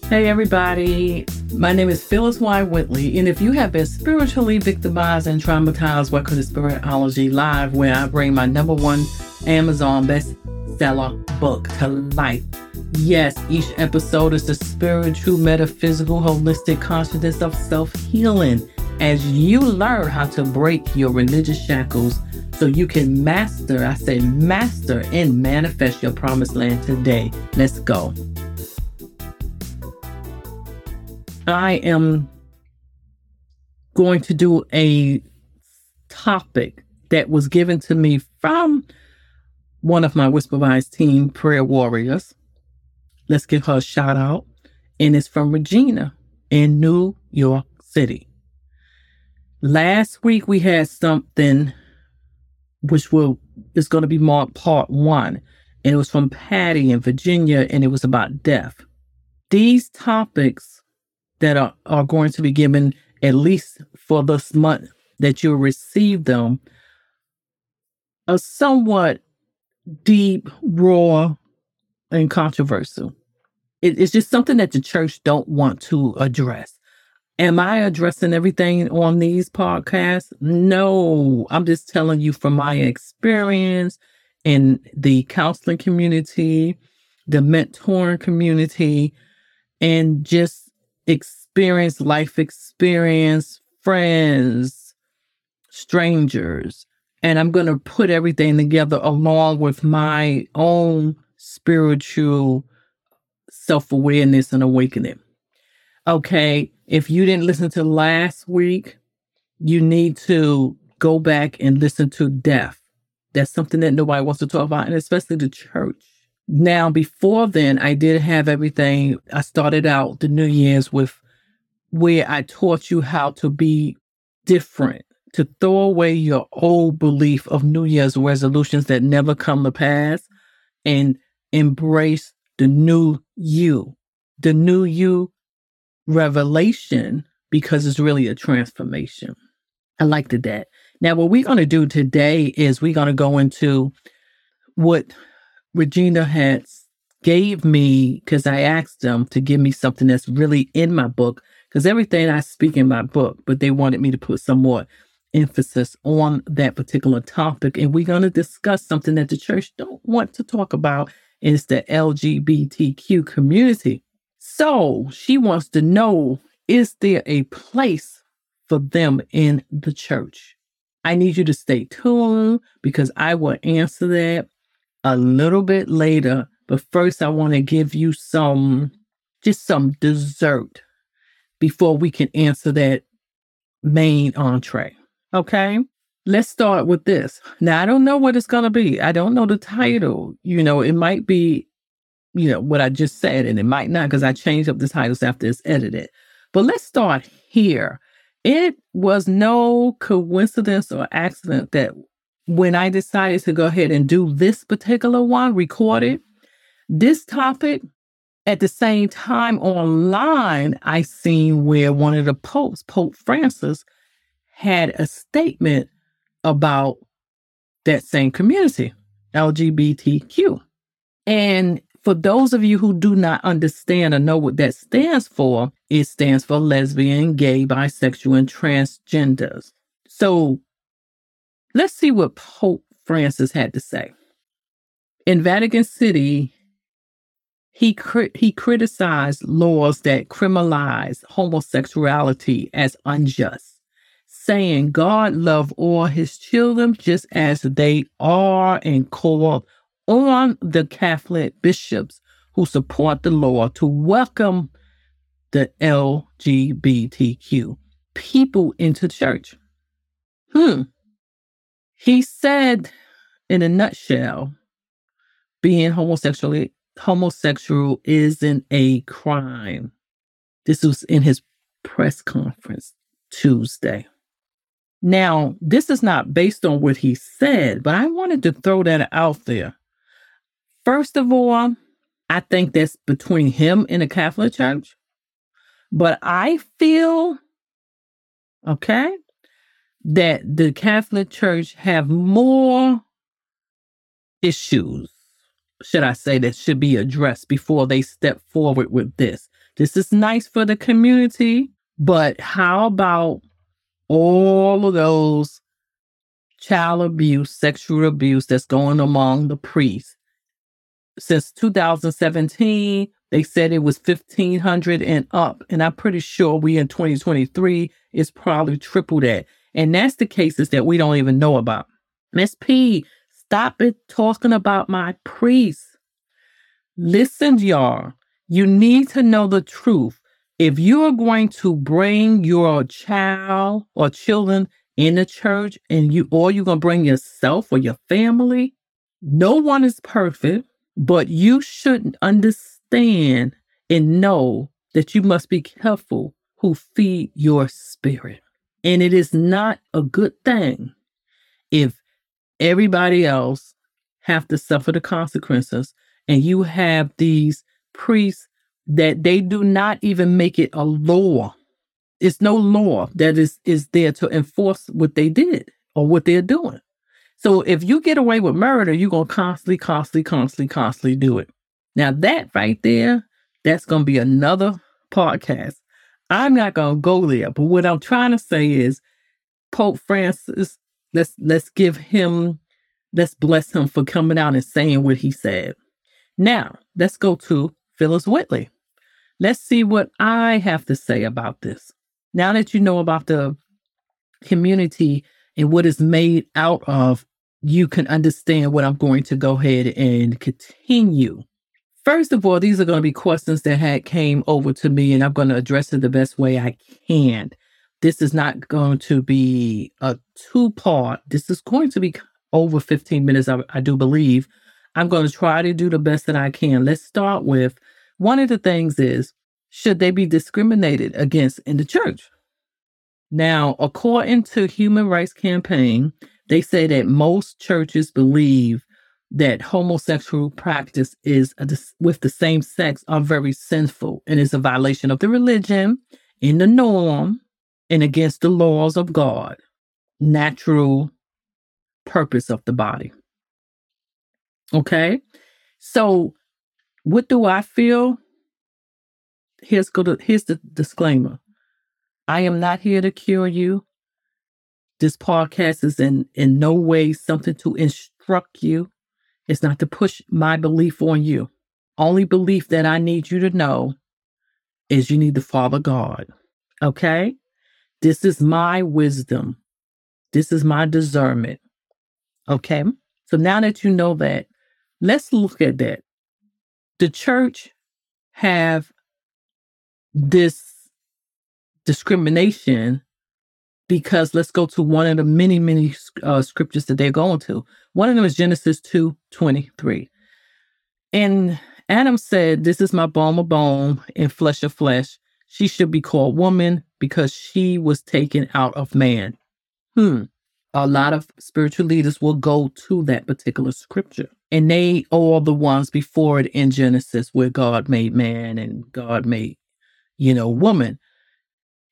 Hey, everybody. My name is Phyllis Y. Whitley, and if you have been spiritually victimized and traumatized, welcome to Spiritology Live, where I bring my number one Amazon bestseller book to life. Yes, each episode is the spiritual, metaphysical, holistic consciousness of self healing as you learn how to break your religious shackles so you can master, I say master, and manifest your promised land today. Let's go. I am going to do a topic that was given to me from one of my Whisper Vibes team prayer warriors. Let's give her a shout out. And it's from Regina in New York City. Last week we had something which will is going to be marked part one. And it was from Patty in Virginia, and it was about death. These topics that are, are going to be given at least for this month that you'll receive them are somewhat deep, raw, and controversial. It, it's just something that the church don't want to address. Am I addressing everything on these podcasts? No, I'm just telling you from my experience in the counseling community, the mentoring community, and just experience, life experience, friends, strangers. And I'm going to put everything together along with my own spiritual self awareness and awakening. Okay. If you didn't listen to last week, you need to go back and listen to death. That's something that nobody wants to talk about, and especially the church. Now, before then, I did have everything. I started out the New Year's with where I taught you how to be different, to throw away your old belief of New Year's resolutions that never come to pass and embrace the new you, the new you revelation, because it's really a transformation. I liked that. Now, what we're going to do today is we're going to go into what Regina had gave me because I asked them to give me something that's really in my book because everything I speak in my book, but they wanted me to put some more emphasis on that particular topic. And we're going to discuss something that the church don't want to talk about is the LGBTQ community. So she wants to know, is there a place for them in the church? I need you to stay tuned because I will answer that a little bit later. But first, I want to give you some, just some dessert before we can answer that main entree. Okay. Let's start with this. Now, I don't know what it's going to be. I don't know the title. You know, it might be, you know, what I just said, and it might not because I changed up the titles after it's edited. But let's start here. It was no coincidence or accident that when I decided to go ahead and do this particular one, record it, this topic, at the same time online, I seen where one of the popes, Pope Francis, had a statement about that same community, LGBTQ. And for those of you who do not understand or know what that stands for, it stands for lesbian, gay, bisexual, and transgenders. So Let's see what Pope Francis had to say. In Vatican City, he he criticized laws that criminalize homosexuality as unjust, saying God loved all his children just as they are and called on the Catholic bishops who support the law to welcome the LGBTQ people into church. Hmm. He said, in a nutshell, being homosexual homosexual isn't a crime. This was in his press conference Tuesday. Now, this is not based on what he said, but I wanted to throw that out there. First of all, I think that's between him and the Catholic Church. But I feel, okay, that the Catholic Church have more issues, should I say, that should be addressed before they step forward with this. This is nice for the community, but how about all of those child abuse, sexual abuse that's going among the priests? Since 2017, they said it was 1500 and up. And I'm pretty sure we in 2023 is probably triple that. And that's the cases that we don't even know about. Miss P, stop it talking about my priests. Listen, y'all, you need to know the truth. If you are going to bring your child or children in the church and you or you're going to bring yourself or your family, no one is perfect, but you should understand and know that you must be careful who feed your spirit. And it is not a good thing if everybody else have to suffer the consequences and you have these priests that they do not even make it a law. It's no law that is is there to enforce what they did or what they're doing. So if you get away with murder, you're gonna constantly, constantly, constantly, constantly do it. Now that right there, that's gonna be another podcast. I'm not gonna go there, but what I'm trying to say is Pope Francis, let's let's give him, let's bless him for coming out and saying what he said. Now, let's go to Phyllis Whitley. Let's see what I have to say about this. Now that you know about the community and what is made out of, you can understand what I'm going to go ahead and continue. First of all, these are going to be questions that had came over to me, and I'm going to address it the best way I can. This is not going to be a two part. This is going to be over 15 minutes, I, I do believe. I'm going to try to do the best that I can. Let's start with one of the things is should they be discriminated against in the church? Now, according to Human Rights Campaign, they say that most churches believe that homosexual practice is a, with the same sex are very sinful and is a violation of the religion, in the norm, and against the laws of God, natural purpose of the body. Okay. So what do I feel? Here's go to here's the disclaimer. I am not here to cure you. This podcast is in in no way something to instruct you. It's not to push my belief on you. Only belief that I need you to know is you need to follow God. Okay? This is my wisdom. This is my discernment. Okay? So now that you know that, Let's look at that. The church have this discrimination because let's go to one of the many, many uh, scriptures that they're going to. One of them is Genesis 2 23. And Adam said, This is my bone of bone and flesh of flesh. She should be called woman because she was taken out of man. Hmm a lot of spiritual leaders will go to that particular scripture. And they are the ones before it in Genesis where God made man and God made, you know, woman.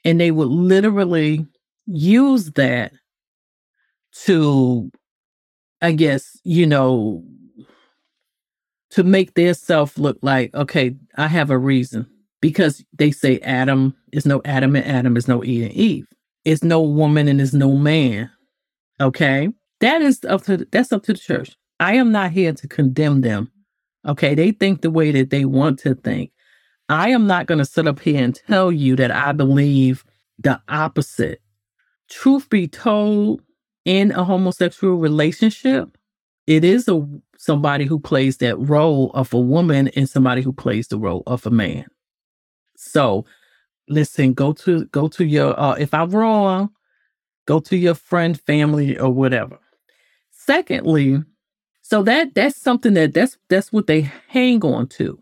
And they would literally use that to, I guess, you know, to make their self look like, okay, I have a reason. Because they say Adam is no Adam and Adam is no Eve and Eve. It's no woman and it's no man Okay. That is up to that's up to the church. I am not here to condemn them. Okay. They think the way that they want to think. I am not going to sit up here and tell you that I believe the opposite. Truth be told, in a homosexual relationship, it is a somebody who plays that role of a woman and somebody who plays the role of a man. So, listen, go to go to your uh, if I'm wrong, Go to your friend, family, or whatever. Secondly, so that that's something that that's that's what they hang on to.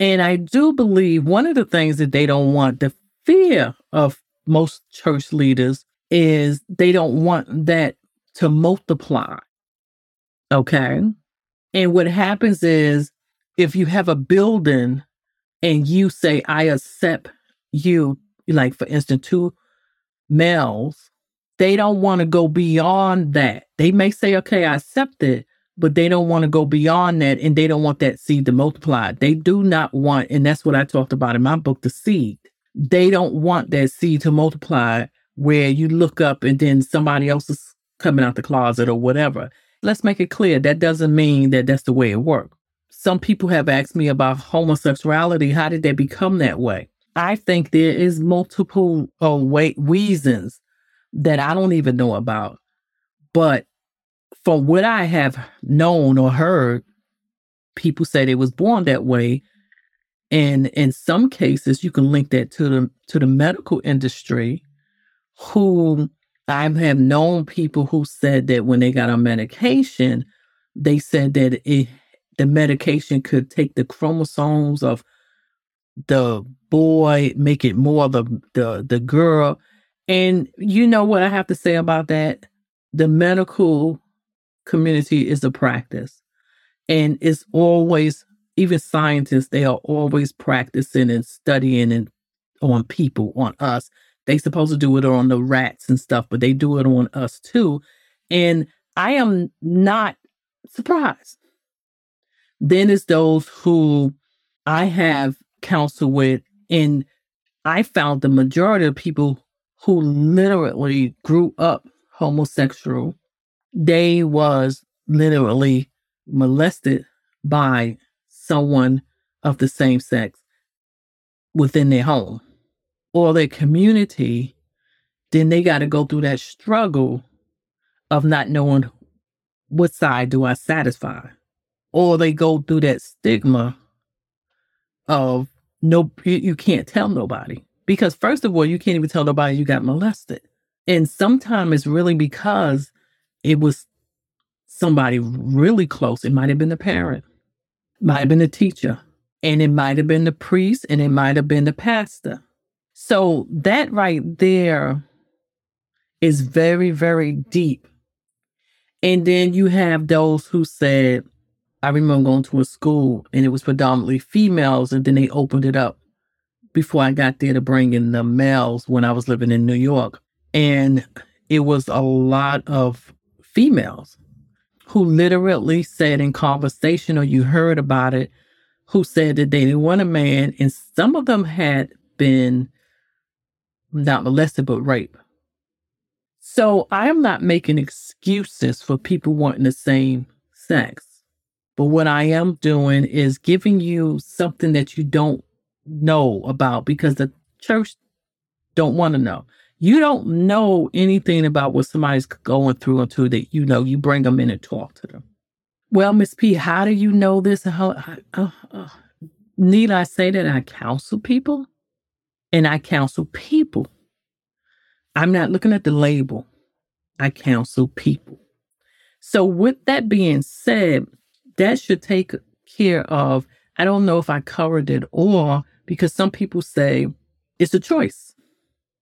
And I do believe one of the things that they don't want, the fear of most church leaders is they don't want that to multiply. Okay. And what happens is if you have a building and you say, I accept you, like for instance, two males they don't want to go beyond that. They may say, okay, I accept it, but they don't want to go beyond that and they don't want that seed to multiply. They do not want, and that's what I talked about in my book, the seed. They don't want that seed to multiply where you look up and then somebody else is coming out the closet or whatever. Let's make it clear that doesn't mean that that's the way it works. Some people have asked me about homosexuality. How did they become that way? I think there is multiple uh, way, reasons that I don't even know about. But from what I have known or heard, people say they was born that way. And in some cases, you can link that to the to the medical industry, who I have known people who said that when they got on medication, they said that it, the medication could take the chromosomes of the boy, make it more the the the girl. And you know what I have to say about that? The medical community is a practice. And it's always, even scientists, they are always practicing and studying and on people, on us. They supposed to do it on the rats and stuff, but they do it on us too. And I am not surprised. Then it's those who I have counsel with, and I found the majority of people who literally grew up homosexual they was literally molested by someone of the same sex within their home or their community, then they got to go through that struggle of not knowing what side do I satisfy. Or they go through that stigma of no, you can't tell nobody. Because, first of all, you can't even tell nobody you got molested. And sometimes it's really because it was somebody really close. It might have been the parent, might have been the teacher, and it might have been the priest, and it might have been the pastor. So that right there is very, very deep. And then you have those who said, I remember going to a school and it was predominantly females, and then they opened it up before I got there to bring in the males when I was living in New York. And it was a lot of females who literally said in conversation or you heard about it, who said that they didn't want a man, and some of them had been not molested but raped. So I am not making excuses for people wanting the same sex. But what I am doing is giving you something that you don't know about because the church don't want to know you don't know anything about what somebody's going through until that you know you bring them in and talk to them. Well, Miss P, how do you know this? How, uh, uh, need I say that I counsel people? And I counsel people. I'm not looking at the label. I counsel people. So, with that being said, that should take care of. I don't know if I covered it or because some people say it's a choice.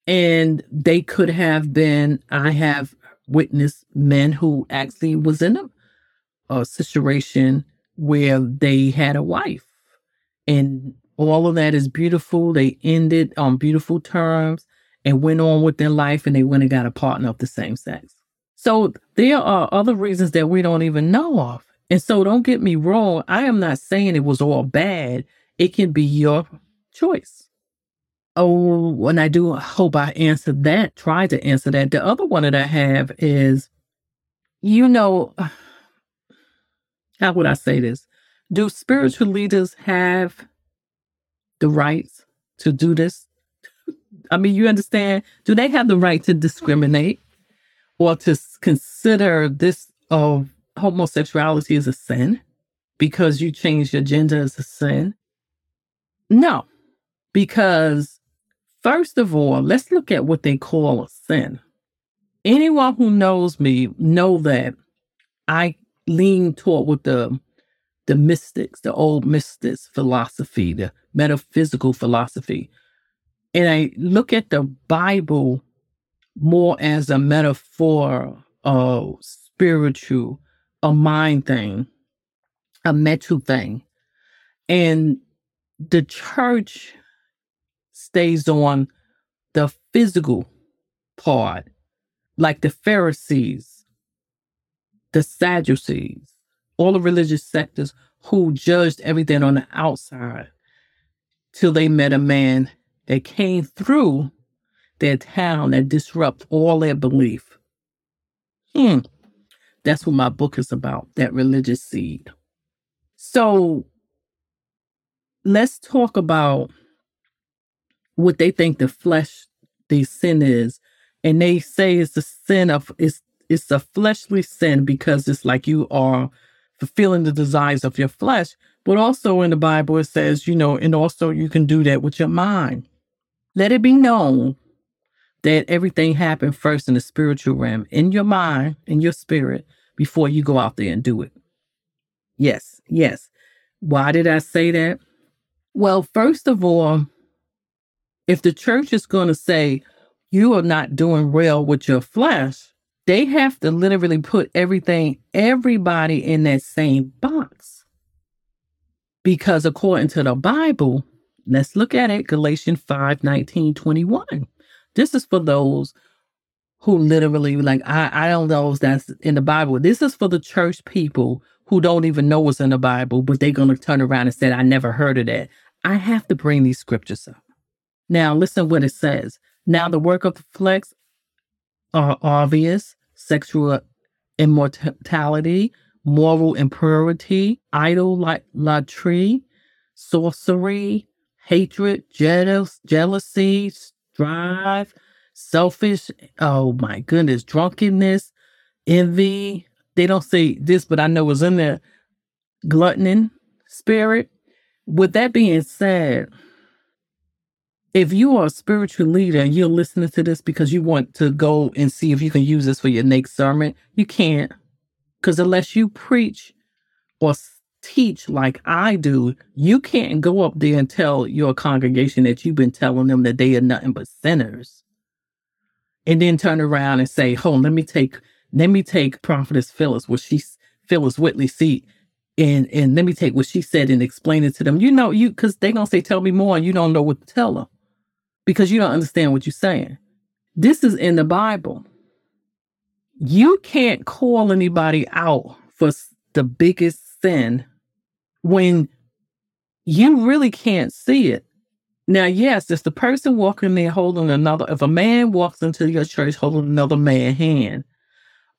And they could have been, I have witnessed men who actually was in a, a situation where they had a wife and all of that is beautiful. They ended on beautiful terms and went on with their life and they went and got a partner of the same sex. So there are other reasons that we don't even know of. And so don't get me wrong. I am not saying it was all bad. It can be your choice. Oh, and I do hope I answered that, try to answer that. The other one that I have is, you know, how would I say this? Do spiritual leaders have the rights to do this? I mean, you understand? Do they have the right to discriminate or to consider this of homosexuality as a sin because you changed your gender as a sin? No, because First of all, let's look at what they call a sin. Anyone who knows me know that I lean toward with the the mystics, the old mystics philosophy, the metaphysical philosophy. And I look at the Bible more as a metaphor of spiritual, a mind thing, a mental thing. And the church stays on the physical part, like the Pharisees, the Sadducees, all the religious sectors who judged everything on the outside till they met a man that came through their town that disrupt all their belief. Hmm. That's what my book is about, that religious seed. So let's talk about what they think the flesh, the sin is. And they say it's the sin of it's it's a fleshly sin because it's like you are fulfilling the desires of your flesh. But also in the Bible it says, you know, and also you can do that with your mind. Let it be known that everything happened first in the spiritual realm, in your mind, in your spirit, before you go out there and do it. Yes, yes. Why did I say that? Well, first of all, if the church is going to say you are not doing well with your flesh, they have to literally put everything, everybody in that same box. Because according to the Bible, let's look at it Galatians 5 19, 21. This is for those who literally like I, I don't know if that's in the Bible. This is for the church people who don't even know what's in the Bible, but they're gonna turn around and say, I never heard of that. I have to bring these scriptures up. Now listen what it says. Now the work of the flesh are obvious, sexual immortality, moral impurity, idolatry, sorcery, hatred, jealous, jealousy, strife, selfish, oh my goodness, drunkenness, envy. They don't say this, but I know it's in there. Gluttony, spirit. With that being said, if you are a spiritual leader and you're listening to this because you want to go and see if you can use this for your next sermon, you can't. Because unless you preach or teach like I do, you can't go up there and tell your congregation that you've been telling them that they are nothing but sinners. And then turn around and say, Oh, let me take let me take Prophetess Phyllis, what she Phyllis Whitley seat, and and let me take what she said and explain it to them. You know, you because they're gonna say, Tell me more, and you don't know what to tell them because you don't understand what you're saying. This is in the Bible. You can't call anybody out for the biggest sin when you really can't see it. Now, yes, if the person walking there holding another, if a man walks into your church holding another man's hand,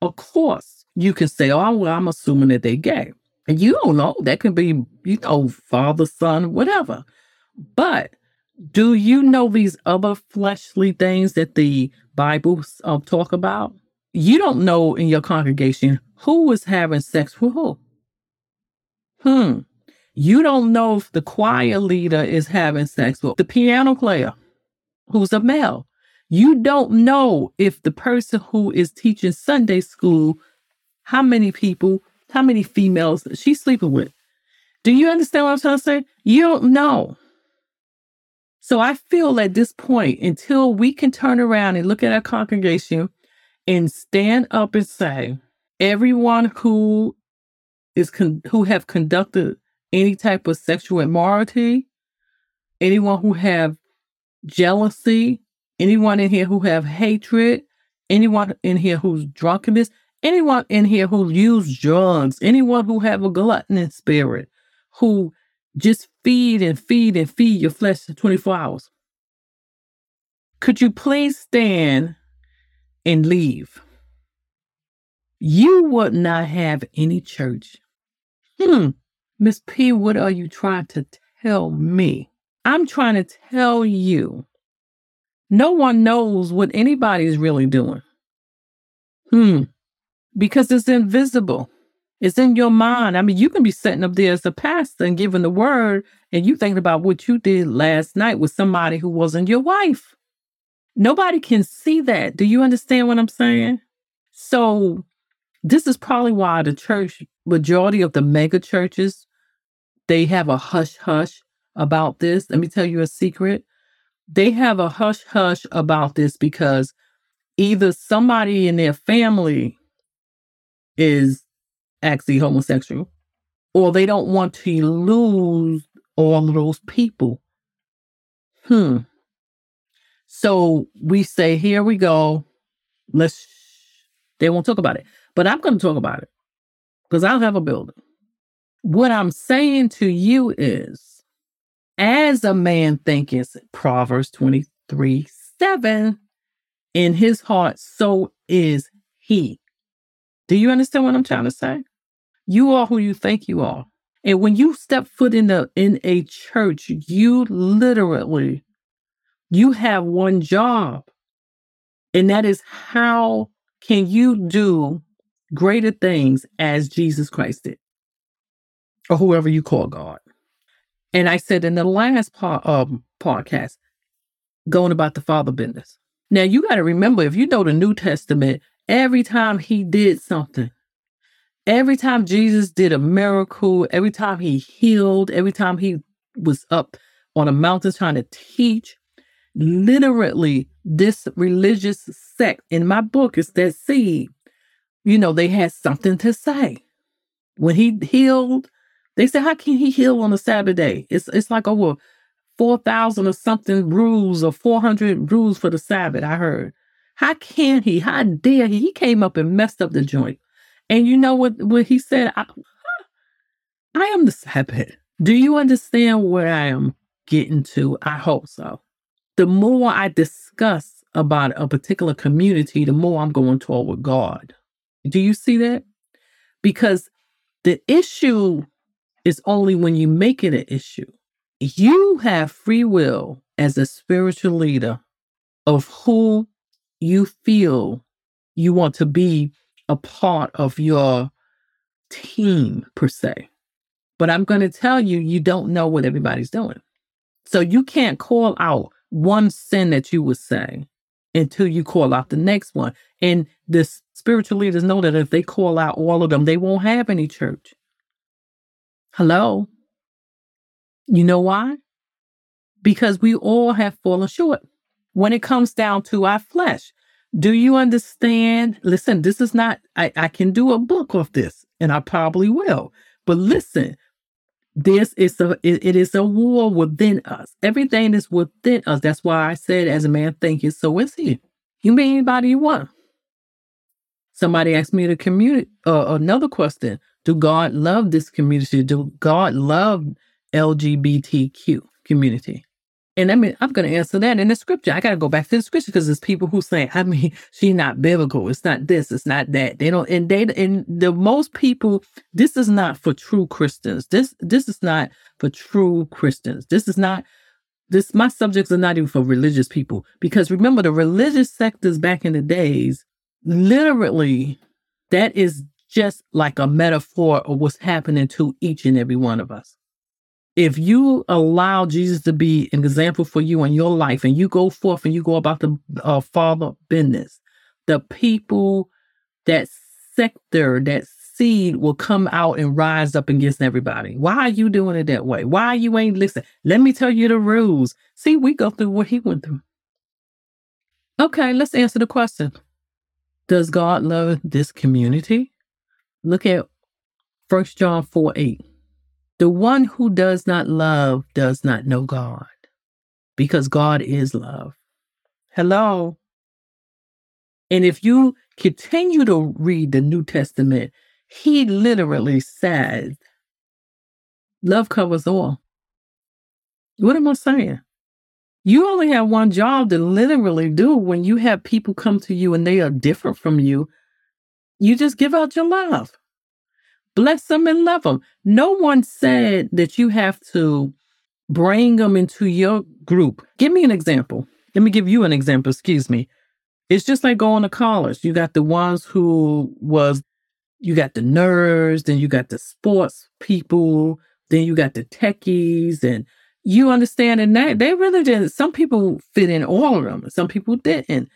of course you can say, oh, well, I'm assuming that they're gay. And you don't know. That could be, you know, father, son, whatever. But do you know these other fleshly things that the Bible uh, talk about? You don't know in your congregation who is having sex with who. Hmm. You don't know if the choir leader is having sex with the piano player who's a male. You don't know if the person who is teaching Sunday school, how many people, how many females she's sleeping with. Do you understand what I'm trying to say? You don't know. So I feel at this point, until we can turn around and look at our congregation and stand up and say, everyone who is con- who have conducted any type of sexual immorality, anyone who have jealousy, anyone in here who have hatred, anyone in here who's drunkenness, anyone in here who use drugs, anyone who have a gluttonous spirit, who just feed and feed and feed your flesh 24 hours. Could you please stand and leave? You would not have any church. Hmm. Miss P, what are you trying to tell me? I'm trying to tell you. No one knows what anybody is really doing. Hmm. Because it's invisible. It's in your mind. I mean, you can be sitting up there as a pastor and giving the word, and you thinking about what you did last night with somebody who wasn't your wife. Nobody can see that. Do you understand what I'm saying? So this is probably why the church, majority of the mega churches, they have a hush hush about this. Let me tell you a secret. They have a hush hush about this because either somebody in their family is actually homosexual, or they don't want to lose all of those people. Hmm. So we say, here we go. Let's, they won't talk about it. But I'm going to talk about it because I'll have a building. What I'm saying to you is, as a man thinketh, Proverbs 23 7, in his heart, so is he. Do you understand what I'm trying to say? You are who you think you are. And when you step foot in the in a church, you literally you have one job. And that is how can you do greater things as Jesus Christ did? Or whoever you call God. And I said in the last part um, podcast, going about the father business. Now you got to remember, if you know the New Testament, every time he did something, every time Jesus did a miracle, every time he healed, every time he was up on a mountain trying to teach, literally, this religious sect in my book is that seed. You know, they had something to say. When he healed, they said, How can he heal on a Sabbath day? It's it's like over 4,000 or something rules or 400 rules for the Sabbath, I heard. How can he? How dare he? He came up and messed up the joint. And you know what, what he said? I, I am the Sabbath. Do you understand where I am getting to? I hope so. The more I discuss about a particular community, the more I'm going toward with God. Do you see that? Because the issue is only when you make it an issue. You have free will as a spiritual leader of who you feel you want to be a part of your team, per se. But I'm going to tell you, you don't know what everybody's doing. So you can't call out one sin that you would say until you call out the next one. And the spiritual leaders know that if they call out all of them, they won't have any church. Hello? You know why? Because we all have fallen short when it comes down to our flesh. Do you understand? Listen, this is not, I, I can do a book of this, and I probably will. But listen, this is a it, it is a war within us. Everything is within us. That's why I said, as a man thinketh, so is he. You be anybody you want. Somebody asked me to community uh, another question. Do God love this community? Do God love LGBTQ community? And I mean, I'm going to answer that in the scripture. I got to go back to the scripture because there's people who say, I mean, she's not biblical. It's not this. It's not that. They don't, and they, and the most people, this is not for true Christians. This, this is not for true Christians. This is not, this, my subjects are not even for religious people because remember the religious sectors back in the days, literally, that is just like a metaphor of what's happening to each and every one of us if you allow Jesus to be an example for you in your life and you go forth and you go about the uh, Father business, the people, that sector, that seed will come out and rise up against everybody. Why are you doing it that way? Why you ain't listening? Let me tell you the rules. See, we go through what he went through. Okay, let's answer the question. Does God love this community? Look at First John 4 8. The one who does not love does not know God because God is love. Hello. And if you continue to read the New Testament, he literally says, Love covers all. What am I saying? You only have one job to literally do when you have people come to you and they are different from you. You just give out your love bless them and love them. No one said that you have to bring them into your group. Give me an example. Let me give you an example. Excuse me. It's just like going to college. You got the ones who was, you got the nerds, then you got the sports people, then you got the techies, and you understand. And that they really didn't Some people fit in all of them. Some people didn't.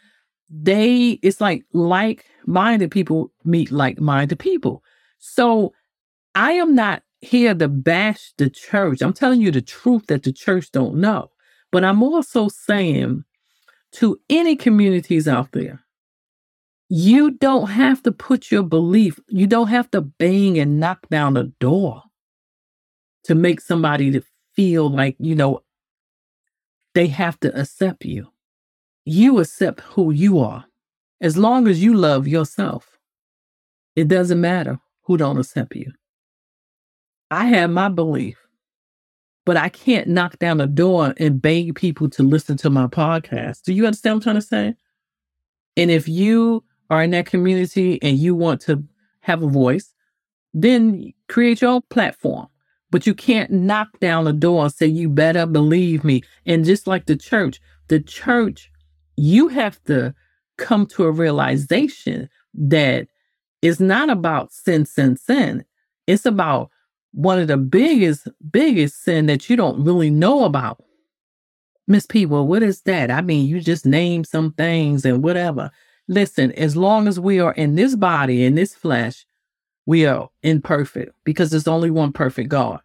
They, it's like like minded people meet like minded people. So I am not here to bash the church. I'm telling you the truth that the church don't know. But I'm also saying to any communities out there, you don't have to put your belief, you don't have to bang and knock down a door to make somebody to feel like, you know, they have to accept you. You accept who you are. As long as you love yourself, it doesn't matter who don't accept you. I have my belief, but I can't knock down a door and beg people to listen to my podcast. Do you understand what I'm trying to say? And if you are in that community and you want to have a voice, then create your own platform. But you can't knock down a door and say, you better believe me. And just like the church, the church, you have to come to a realization that it's not about sin, sin, sin. It's about one of the biggest, biggest sin that you don't really know about. Miss P, well, what is that? I mean, you just name some things and whatever. Listen, as long as we are in this body, in this flesh, we are imperfect because there's only one perfect God.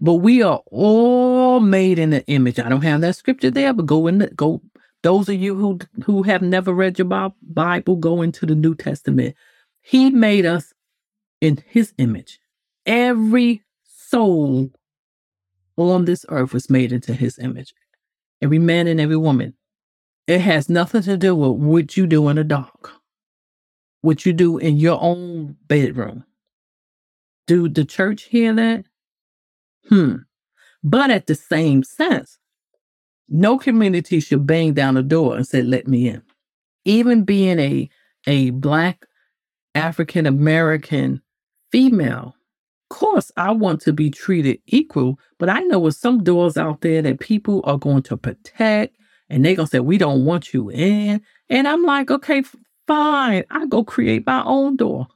But we are all made in the image. I don't have that scripture there, but go in the go. Those of you who who have never read your Bible, go into the New Testament. He made us in his image. Every soul on this earth was made into his image. Every man and every woman. It has nothing to do with what you do in the dark what you do in your own bedroom. Do the church hear that? Hmm. But at the same sense, no community should bang down the door and say, let me in. Even being a, a black African American female, of course, I want to be treated equal, but I know there's some doors out there that people are going to protect and they're going to say, we don't want you in. And I'm like, okay, Fine, I go create my own door.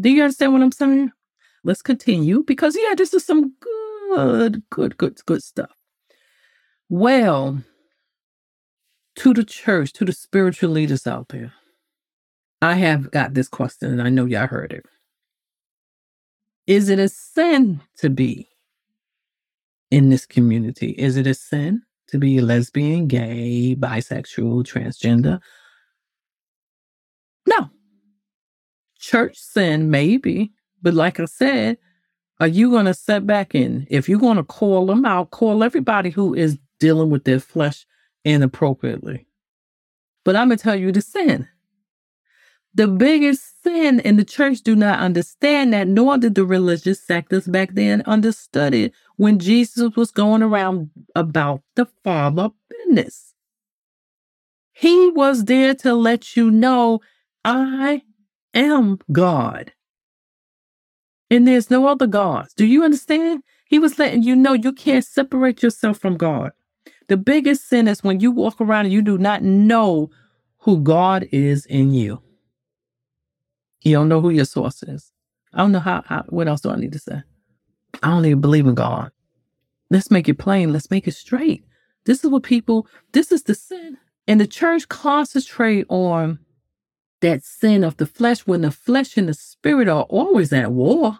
Do you understand what I'm saying? Let's continue because, yeah, this is some good, good, good, good stuff. Well, to the church, to the spiritual leaders out there, I have got this question and I know y'all heard it. Is it a sin to be in this community? Is it a sin to be lesbian, gay, bisexual, transgender? No. Church sin, maybe. But like I said, are you going to set back in? If you're going to call them out, call everybody who is dealing with their flesh inappropriately. But I'm going to tell you the sin. The biggest sin in the church do not understand that, nor did the religious sectors back then understood it when Jesus was going around about the Father business. He was there to let you know I am God. And there's no other gods. Do you understand? He was letting you know you can't separate yourself from God. The biggest sin is when you walk around and you do not know who God is in you. You don't know who your source is. I don't know how, how what else do I need to say? I don't even believe in God. Let's make it plain. Let's make it straight. This is what people, this is the sin. And the church concentrate on that sin of the flesh when the flesh and the spirit are always at war.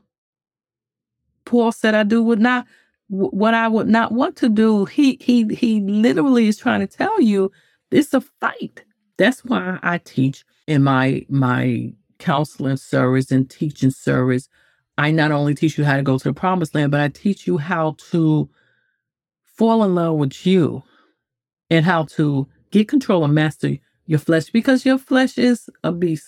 Paul said, I do would not what I would not want to do. He he he literally is trying to tell you it's a fight. That's why I teach in my my counseling service and teaching service. I not only teach you how to go to the promised land, but I teach you how to fall in love with you and how to get control and master your flesh because your flesh is a beast.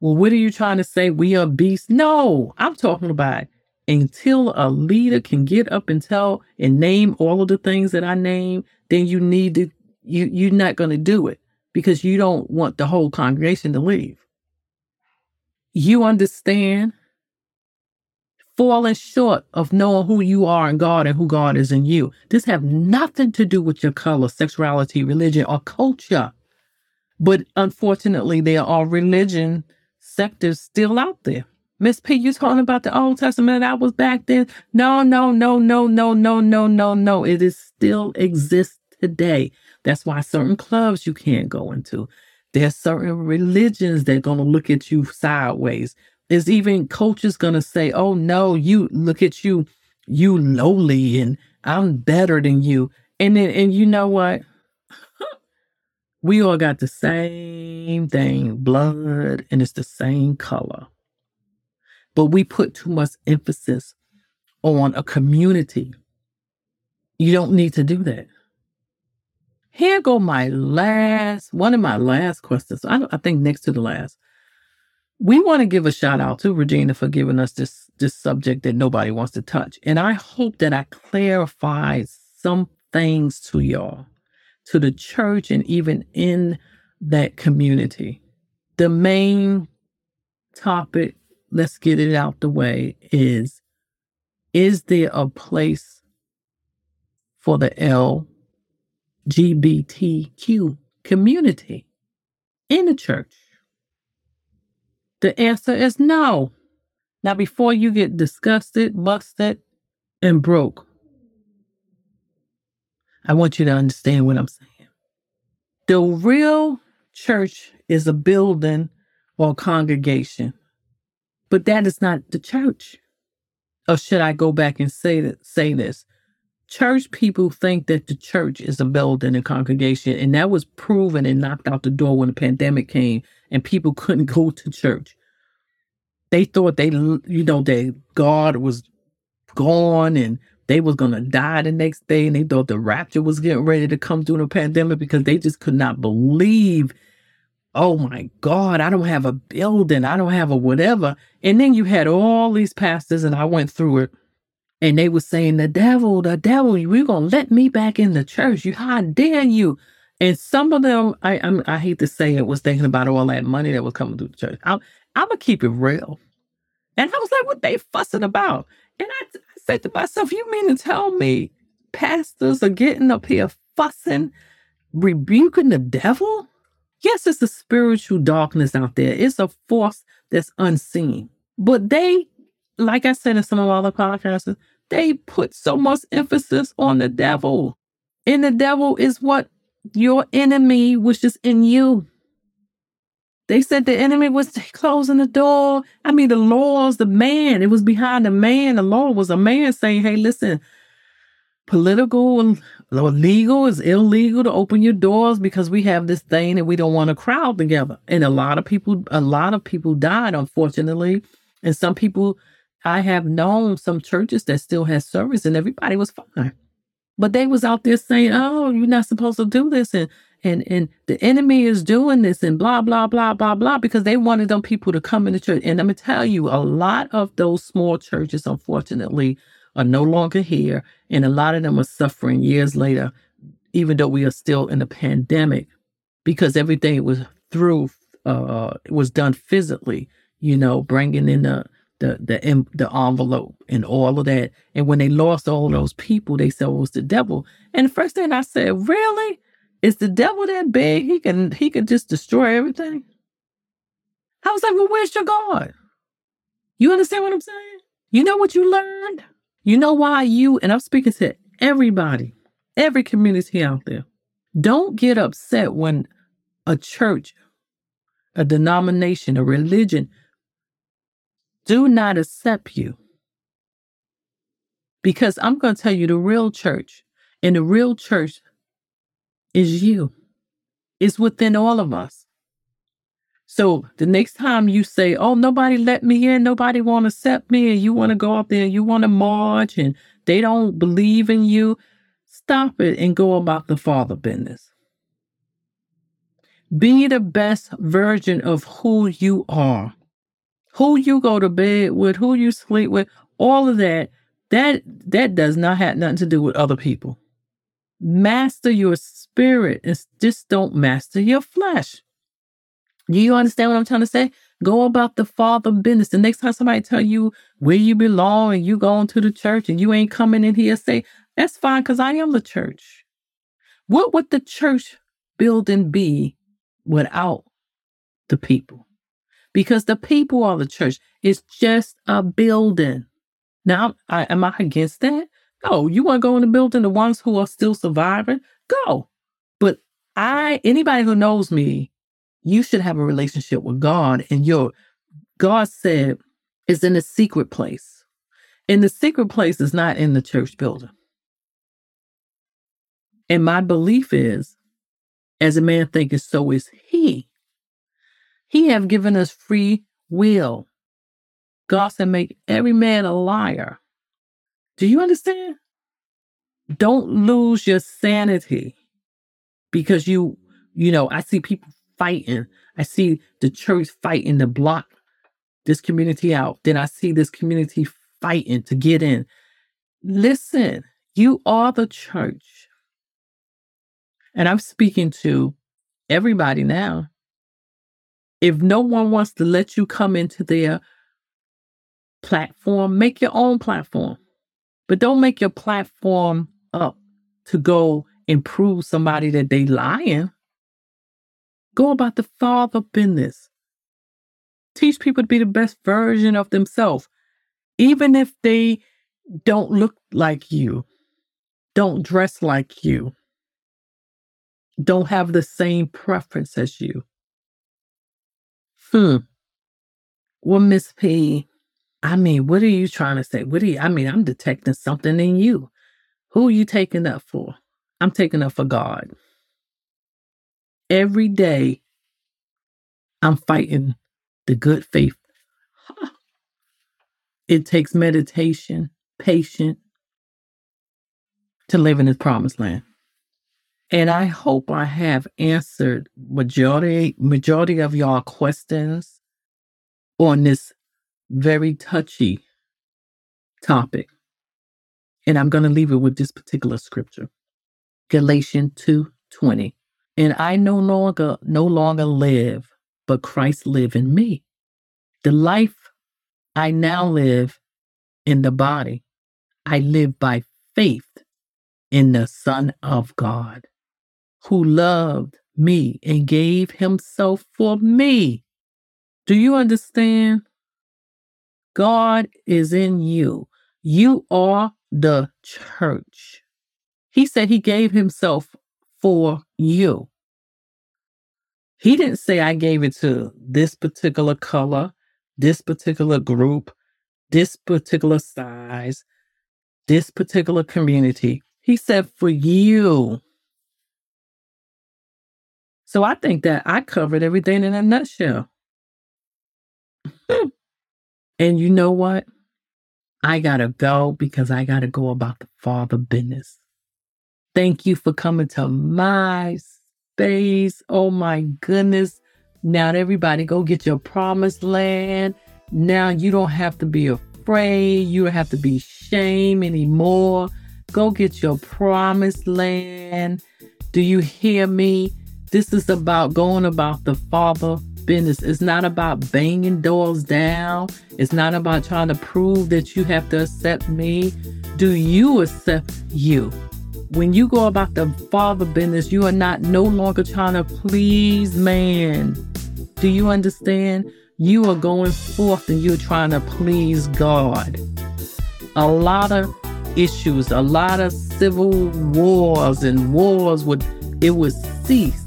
Well, what are you trying to say? We are beasts? No, I'm talking about until a leader can get up and tell and name all of the things that I name, then you need to you you're not going to do it because you don't want the whole congregation to leave. You understand falling short of knowing who you are in God and who God is in you. This have nothing to do with your color, sexuality, religion, or culture. But unfortunately, there are religion sectors still out there. Miss P, you talking about the Old Testament that was back then? No, no, no, no, no, no, no, no, no. It is still exists today. That's why certain clubs you can't go into. There's certain religions that are gonna look at you sideways. There's even coaches gonna say, "Oh no, you look at you, you lowly, and I'm better than you." And then, and you know what? we all got the same thing, blood, and it's the same color. But we put too much emphasis on a community. You don't need to do that. Here go my last, one of my last questions. I, I think next to the last. We want to give a shout out to Regina for giving us this this subject that nobody wants to touch. And I hope that I clarify some things to y'all, to the church, and even in that community. The main topic, let's get it out the way, is is there a place for the LGBTQ community in the church? The answer is no. Now, before you get disgusted, busted, and broke, I want you to understand what I'm saying. The real church is a building or congregation, but that is not the church. Or should I go back and say that, say this? Church people think that the church is a building and congregation, and that was proven and knocked out the door when the pandemic came and people couldn't go to church. They thought they, you know, that God was gone and they was gonna die the next day, and they thought the rapture was getting ready to come through the pandemic because they just could not believe oh my God, I don't have a building, I don't have a whatever. And then you had all these pastors, and I went through it, and they were saying, The devil, the devil, you're gonna let me back in the church. You how dare you? And some of them, I I'm, i hate to say it, was thinking about all that money that was coming through the church. I'm, I'm gonna keep it real. And I was like, what they fussing about? And I, I said to myself, you mean to tell me pastors are getting up here fussing, rebuking the devil? Yes, it's a spiritual darkness out there. It's a force that's unseen. But they, like I said in some of our other podcasts, they put so much emphasis on the devil. And the devil is what your enemy, which is in you. They said the enemy was closing the door. I mean, the laws, the man, it was behind the man. The law was a man saying, hey, listen, political and legal is illegal to open your doors because we have this thing and we don't want to crowd together. And a lot of people, a lot of people died, unfortunately. And some people, I have known some churches that still had service and everybody was fine. But they was out there saying, oh, you're not supposed to do this. And, and, and the enemy is doing this and blah, blah, blah, blah, blah, because they wanted them people to come in the church. And I'm to tell you, a lot of those small churches, unfortunately, are no longer here, and a lot of them are suffering years later, even though we are still in a pandemic, because everything was through uh, was done physically. You know, bringing in the the the the envelope and all of that. And when they lost all those people, they said well, it was the devil. And the first thing I said, really, is the devil that big? He can he can just destroy everything. I was like, well, where's your God? You understand what I'm saying? You know what you learned? You know why you, and I'm speaking to everybody, every community out there, don't get upset when a church, a denomination, a religion do not accept you. Because I'm going to tell you the real church, and the real church is you. It's within all of us. So the next time you say, "Oh, nobody let me in, nobody want to accept me," and you want to go out there, you want to march, and they don't believe in you, stop it and go about the Father business. Be the best version of who you are, who you go to bed with, who you sleep with, all of that. That that does not have nothing to do with other people. Master your spirit and just don't master your flesh. Do you understand what I'm trying to say? Go about the father business. The next time somebody tell you where you belong and you going to the church and you ain't coming in here, say, that's fine because I am the church. What would the church building be without the people? Because the people are the church. It's just a building. Now, I, am I against that? No, you want to go in the building, the ones who are still surviving, go. But I, anybody who knows me, you should have a relationship with God. And your God said is in a secret place. And the secret place is not in the church building. And my belief is, as a man thinketh, so is he. Have given us free will. God said, make every man a liar. Do you understand? Don't lose your sanity because you, you know, I see people fighting. I see the church fighting to block this community out. Then I see this community fighting to get in. Listen, you are the church. And I'm speaking to everybody now. If no one wants to let you come into their platform, make your own platform. But don't make your platform up to go and prove somebody that they lying. Go about the father business. Teach people to be the best version of themselves, even if they don't look like you, don't dress like you, don't have the same preference as you. Hmm. Well, Miss P, I mean, what are you trying to say? What are you, I mean, I'm detecting something in you. Who are you taking up for? I'm taking up for God. Every day, I'm fighting the good faith. It takes meditation, patience to live in His promised land. And I hope I have answered majority majority of y'all questions on this very touchy topic. And I'm going to leave it with this particular scripture. Galatians 2:20. And I no longer no longer live, but Christ live in me. The life I now live in the body, I live by faith in the Son of God, who loved me and gave himself for me. Do you understand? God is in you. You are the church. He said he gave himself for you. He didn't say, I gave it to this particular color, this particular group, this particular size, this particular community. He said, for you. So I think that I covered everything in a nutshell. and you know what? I got to go because I got to go about the Father business. Thank you for coming to my space. Oh my goodness. Now everybody go get your promised land. Now you don't have to be afraid. You don't have to be shame anymore. Go get your promised land. Do you hear me? This is about going about the Father business. It's not about banging doors down. It's not about trying to prove that you have to accept me. Do you accept you? When you go about the father business, you are not no longer trying to please man. Do you understand? You are going forth and you're trying to please God. A lot of issues, a lot of civil wars and wars would it would cease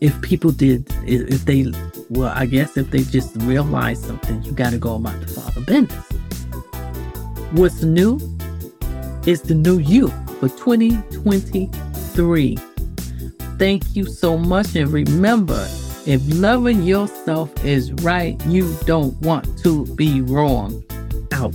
if people did if they well i guess if they just realize something you got to go about the father business. What's new is the new you for 2023 thank you so much and remember if loving yourself is right you don't want to be wrong. Out